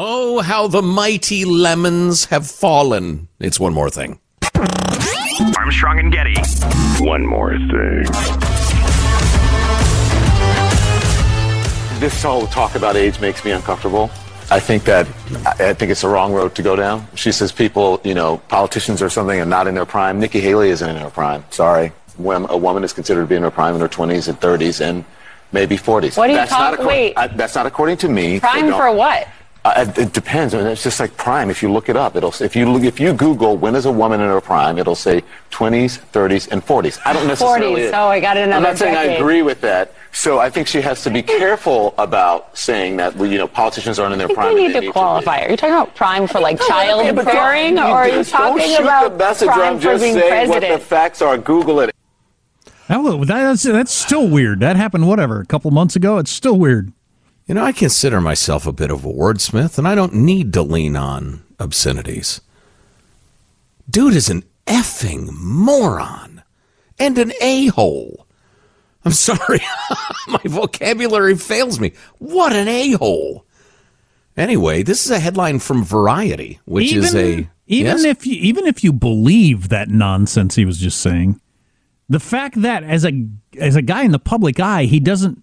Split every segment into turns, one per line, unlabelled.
Oh, how the mighty lemons have fallen. It's one more thing.
Armstrong and Getty.
One more thing.
This whole talk about age makes me uncomfortable. I think that I think it's the wrong road to go down. She says people, you know, politicians or something are not in their prime. Nikki Haley isn't in her prime. Sorry, when a woman is considered to be in her prime in her 20s and 30s and maybe 40s.
What are you
that's
talk-
not
wait.
I, that's not according to me.
Prime for what?
Uh, it- it depends. I mean, it's just like prime. If you look it up, it'll if you look, if you Google when is a woman in her prime, it'll say 20s, 30s, and 40s. I don't necessarily.
40s. Oh, I got another
I'm not saying I agree with that. So I think she has to be careful about saying that. well, You know, politicians aren't in their
I think
prime.
you need to qualify. Are you talking about prime for like child
Yeah, but don't-
bearing,
you
or are you
just don't
talking
shoot
about
the messenger.
prime
I'm
for
just
being
saying what the facts are. Google it.
Hello, that's that's still weird. That happened whatever a couple months ago. It's still weird.
You know, I consider myself a bit of a wordsmith, and I don't need to lean on obscenities. Dude is an effing moron and an a hole. I'm sorry, my vocabulary fails me. What an a hole. Anyway, this is a headline from Variety, which
even,
is a
even
Yes?
if you even if you believe that nonsense he was just saying, the fact that as a as a guy in the public eye, he doesn't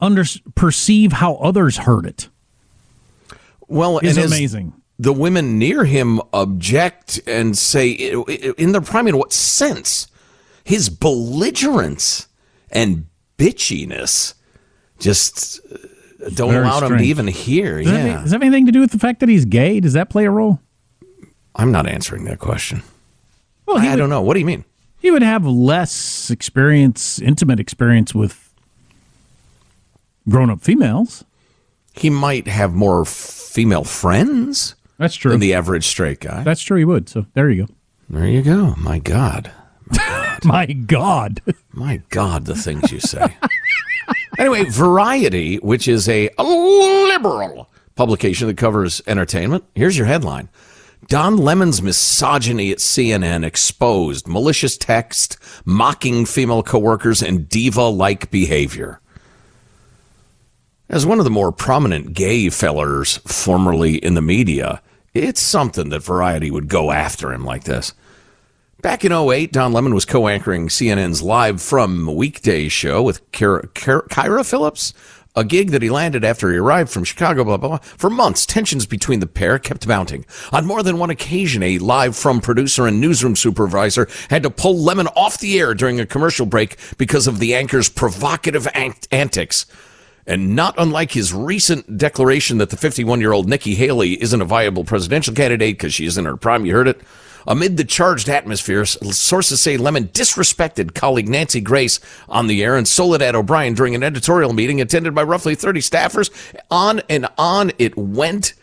under perceive how others heard it.
well,
is
as
amazing.
The women near him object and say, in their prime, in what sense? His belligerence and bitchiness just uh, don't
Very
allow him to even hear.
Does, that
yeah,
have, does that have anything to do with the fact that he's gay? Does that play a role?
I'm not answering that question.
Well,
I, I don't know. What do you mean?
He would have less experience, intimate experience with grown up females.
He might have more female friends.
That's true.
Than the average straight guy.
That's true. He would. So there you go.
There you go. My God.
My God.
My God, the things you say. anyway, Variety, which is a liberal publication that covers entertainment, here's your headline. Don Lemon's misogyny at CNN exposed, malicious text, mocking female coworkers, and diva like behavior. As one of the more prominent gay fellers formerly in the media, it's something that Variety would go after him like this. Back in 08, Don Lemon was co anchoring CNN's Live from Weekday show with Kyra, Kyra, Phillips, a gig that he landed after he arrived from Chicago, blah, blah, blah. For months, tensions between the pair kept mounting. On more than one occasion, a Live from producer and newsroom supervisor had to pull Lemon off the air during a commercial break because of the anchor's provocative ant- antics. And not unlike his recent declaration that the 51 year old Nikki Haley isn't a viable presidential candidate because she is in her prime, you heard it. Amid the charged atmosphere, sources say Lemon disrespected colleague Nancy Grace on the air and Soledad O'Brien during an editorial meeting attended by roughly 30 staffers. On and on it went.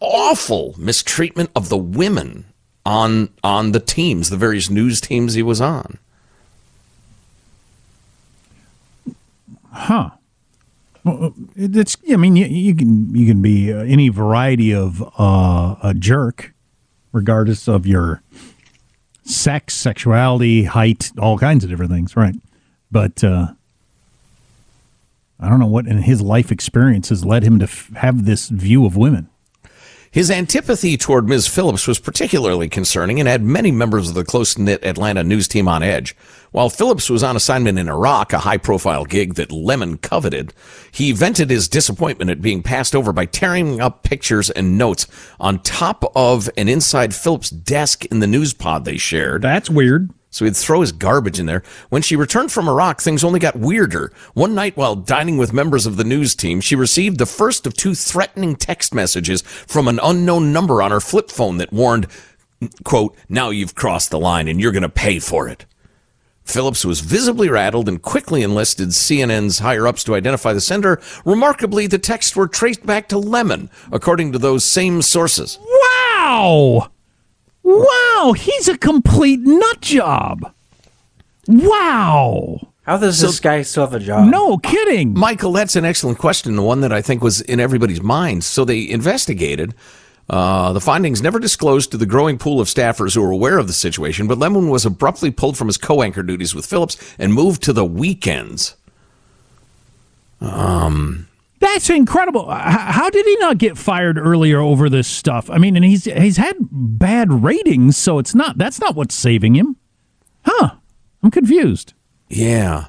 Awful mistreatment of the women on on the teams, the various news teams he was on.
Huh. Well, it's. I mean, you, you can you can be uh, any variety of uh, a jerk, regardless of your sex, sexuality, height, all kinds of different things, right? But uh, I don't know what in his life experience has led him to f- have this view of women.
His antipathy toward Ms. Phillips was particularly concerning and had many members of the close knit Atlanta news team on edge. While Phillips was on assignment in Iraq, a high profile gig that Lemon coveted, he vented his disappointment at being passed over by tearing up pictures and notes on top of and inside Phillips' desk in the news pod they shared.
That's weird.
So he'd throw his garbage in there. When she returned from Iraq, things only got weirder. One night while dining with members of the news team, she received the first of two threatening text messages from an unknown number on her flip phone that warned, quote, now you've crossed the line and you're going to pay for it. Phillips was visibly rattled and quickly enlisted CNN's higher ups to identify the sender. Remarkably, the texts were traced back to Lemon, according to those same sources.
Wow! Wow, he's a complete nut job. Wow.
How does this guy still have a job?
No kidding.
Michael, that's an excellent question. The one that I think was in everybody's minds. So they investigated. Uh, the findings never disclosed to the growing pool of staffers who were aware of the situation, but Lemon was abruptly pulled from his co-anchor duties with Phillips and moved to the weekends. Um,
That's incredible. How did he not get fired earlier over this stuff? I mean, and he's he's had bad ratings, so it's not that's not what's saving him. Huh. I'm confused.
yeah.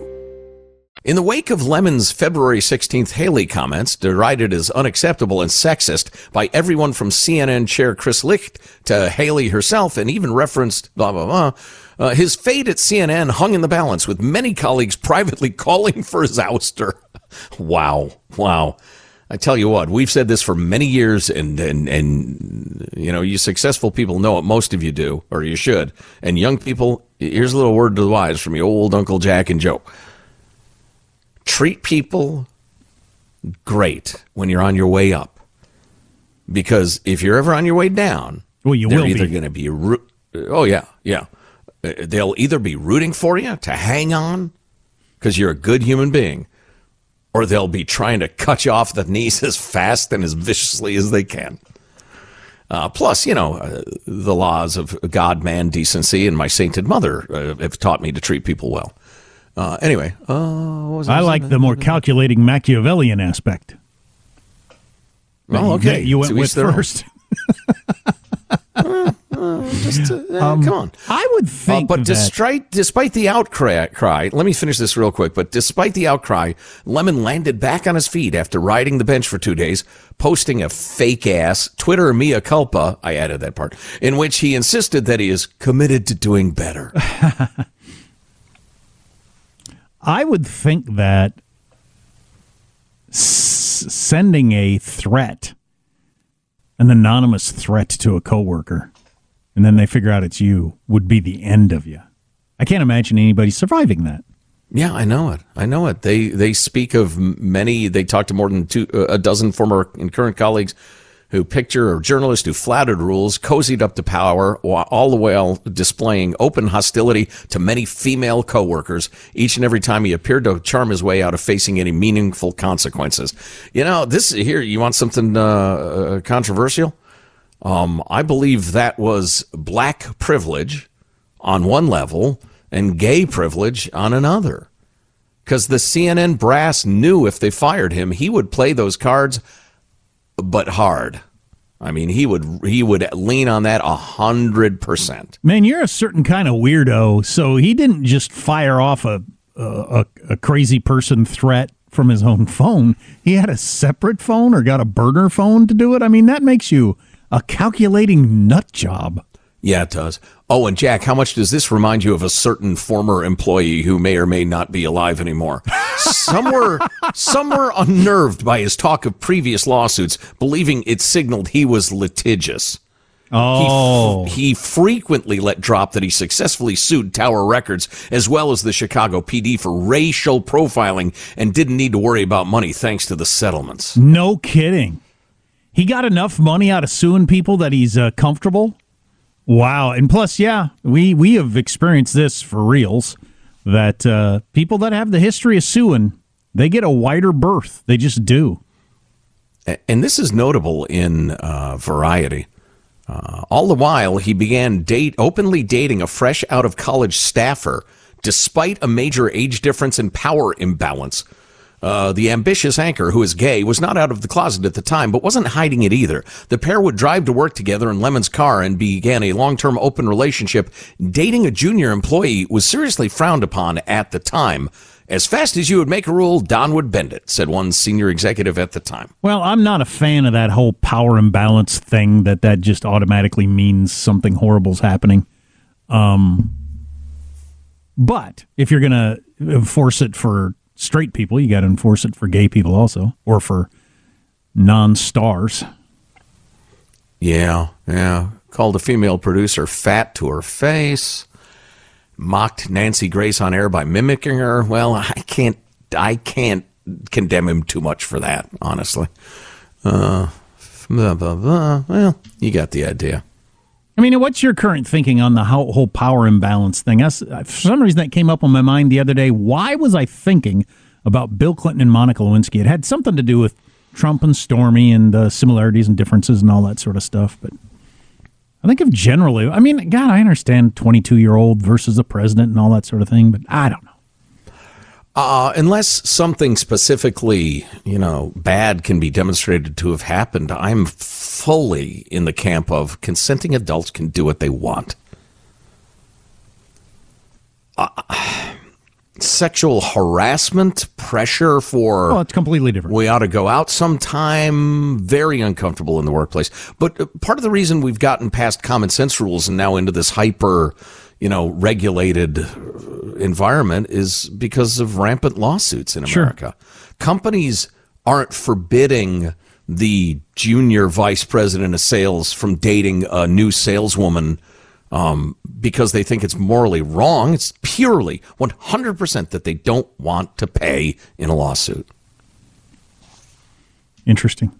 In the wake of Lemon's February 16th Haley comments, derided as unacceptable and sexist by everyone from CNN chair Chris Licht to Haley herself, and even referenced blah, blah, blah, uh, his fate at CNN hung in the balance, with many colleagues privately calling for his ouster. wow. Wow. I tell you what, we've said this for many years, and, and, and, you know, you successful people know it. Most of you do, or you should. And young people, here's a little word to the wise from your old Uncle Jack and Joe treat people great when you're on your way up. Because if you're ever on your way down,
well, you
they're
will
either going to be. Ro- oh yeah, yeah. Uh, They'll either be rooting for you to hang on because you're a good human being, or they'll be trying to cut you off the knees as fast and as viciously as they can. Uh, plus, you know, uh, the laws of God, man, decency, and my sainted mother uh, have taught me to treat people well. Uh, anyway, uh, what was
I like the more calculating Machiavellian aspect. Oh,
okay.
You went with first.
Just, uh,
Um,
come on.
I would think
but despite despite the outcry, cry, let me finish this real quick. But despite the outcry, Lemon landed back on his feet after riding the bench for two days, posting a fake ass Twitter mea culpa. I added that part in which he insisted that he is committed to doing better.
I would think that s- sending a threat, an anonymous threat to a coworker, and then they figure out it's you, would be the end of you. I can't imagine anybody surviving that.
Yeah, I know it. I know it. They they speak of many. They talk to more than two, uh, a dozen former and current colleagues who picture a journalist who flouted rules, cozied up to power, all the while displaying open hostility to many female coworkers. Each and every time he appeared to charm his way out of facing any meaningful consequences. You know, this here. You want something uh, uh, controversial? Um, I believe that was black privilege on one level and gay privilege on another. Because the CNN brass knew if they fired him, he would play those cards, but hard. I mean, he would he would lean on that a hundred percent.
Man, you're a certain kind of weirdo. So he didn't just fire off a a, a crazy person threat from his own phone. He had a separate phone or got a burner phone to do it. I mean, that makes you a calculating nut job.
Yeah, it does. Oh, and Jack, how much does this remind you of a certain former employee who may or may not be alive anymore? some were some were unnerved by his talk of previous lawsuits, believing it signaled he was litigious.
Oh.
He, f- he frequently let drop that he successfully sued Tower Records as well as the Chicago PD for racial profiling and didn't need to worry about money thanks to the settlements.
No kidding. He got enough money out of suing people that he's uh, comfortable. Wow. And plus, yeah, we, we have experienced this for reals that uh, people that have the history of suing, they get a wider berth. They just do.
And this is notable in uh, Variety. Uh, all the while, he began date openly dating a fresh out of college staffer, despite a major age difference and power imbalance. Uh, the ambitious anchor, who is gay, was not out of the closet at the time, but wasn't hiding it either. The pair would drive to work together in Lemon's car and began a long-term open relationship. Dating a junior employee was seriously frowned upon at the time. As fast as you would make a rule, Don would bend it, said one senior executive at the time.
Well, I'm not a fan of that whole power imbalance thing that that just automatically means something horrible's happening. Um, but if you're going to enforce it for straight people, you got to enforce it for gay people also, or for non-stars.
Yeah, yeah. Called a female producer fat to her face. Mocked Nancy Grace on air by mimicking her. Well, I can't, I can't condemn him too much for that, honestly. Uh, blah, blah, blah. Well, you got the idea.
I mean, what's your current thinking on the whole power imbalance thing? That's, for some reason, that came up on my mind the other day. Why was I thinking about Bill Clinton and Monica Lewinsky? It had something to do with Trump and Stormy and uh, similarities and differences and all that sort of stuff. But I think of generally, I mean, God, I understand 22 year old versus the president and all that sort of thing, but I don't know.
Uh, unless something specifically, you know, bad can be demonstrated to have happened, I'm fully in the camp of consenting adults can do what they want. Uh, sexual harassment, pressure for.
Well, it's completely different.
We ought to go out sometime. Very uncomfortable in the workplace. But uh, part of the reason we've gotten past common sense rules and now into this hyper you know, regulated environment is because of rampant lawsuits in America. Sure. Companies aren't forbidding the junior vice president of sales from dating a new saleswoman um, because they think it's morally wrong. It's purely 100% that they don't want to pay in a lawsuit.
Interesting.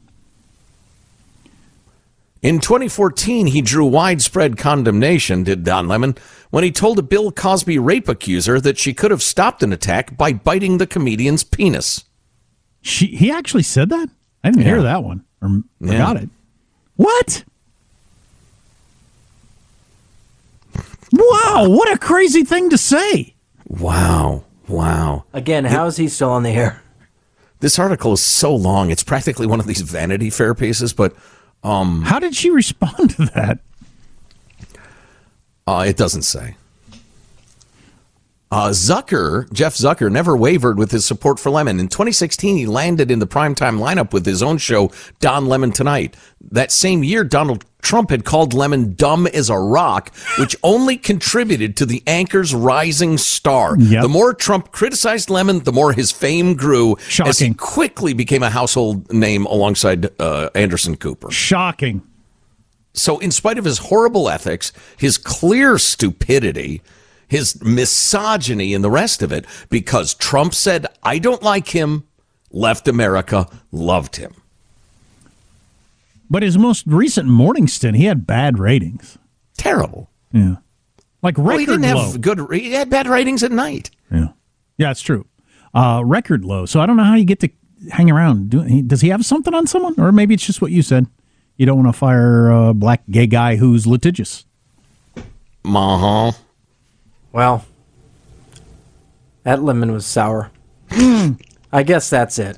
In 2014, he drew widespread condemnation, did Don Lemon, when he told a Bill Cosby rape accuser that she could have stopped an attack by biting the comedian's penis.
She, he actually said that? I didn't yeah. hear that one or forgot yeah. it. What? Wow, what a crazy thing to say.
Wow. Wow.
Again, how is he still on the air?
This article is so long. It's practically one of these Vanity Fair pieces, but um,
How did she respond to that?
Uh, it doesn't say. Uh, Zucker, Jeff Zucker, never wavered with his support for Lemon. In 2016, he landed in the primetime lineup with his own show, Don Lemon Tonight. That same year, Donald Trump had called Lemon dumb as a rock, which only contributed to the anchor's rising star. Yep. The more Trump criticized Lemon, the more his fame grew
Shocking.
as he quickly became a household name alongside uh, Anderson Cooper.
Shocking.
So, in spite of his horrible ethics, his clear stupidity, his misogyny, and the rest of it, because Trump said, I don't like him, left America, loved him.
But his most recent morning stint, he had bad ratings.
Terrible.
Yeah. Like record
well, he didn't
low.
have good. He had bad ratings at night.
Yeah. Yeah, it's true. Uh, record low. So I don't know how you get to hang around. Do, does he have something on someone, or maybe it's just what you said? You don't want to fire a black gay guy who's litigious.
Uh huh.
Well, that lemon was sour. Hmm. I guess that's it.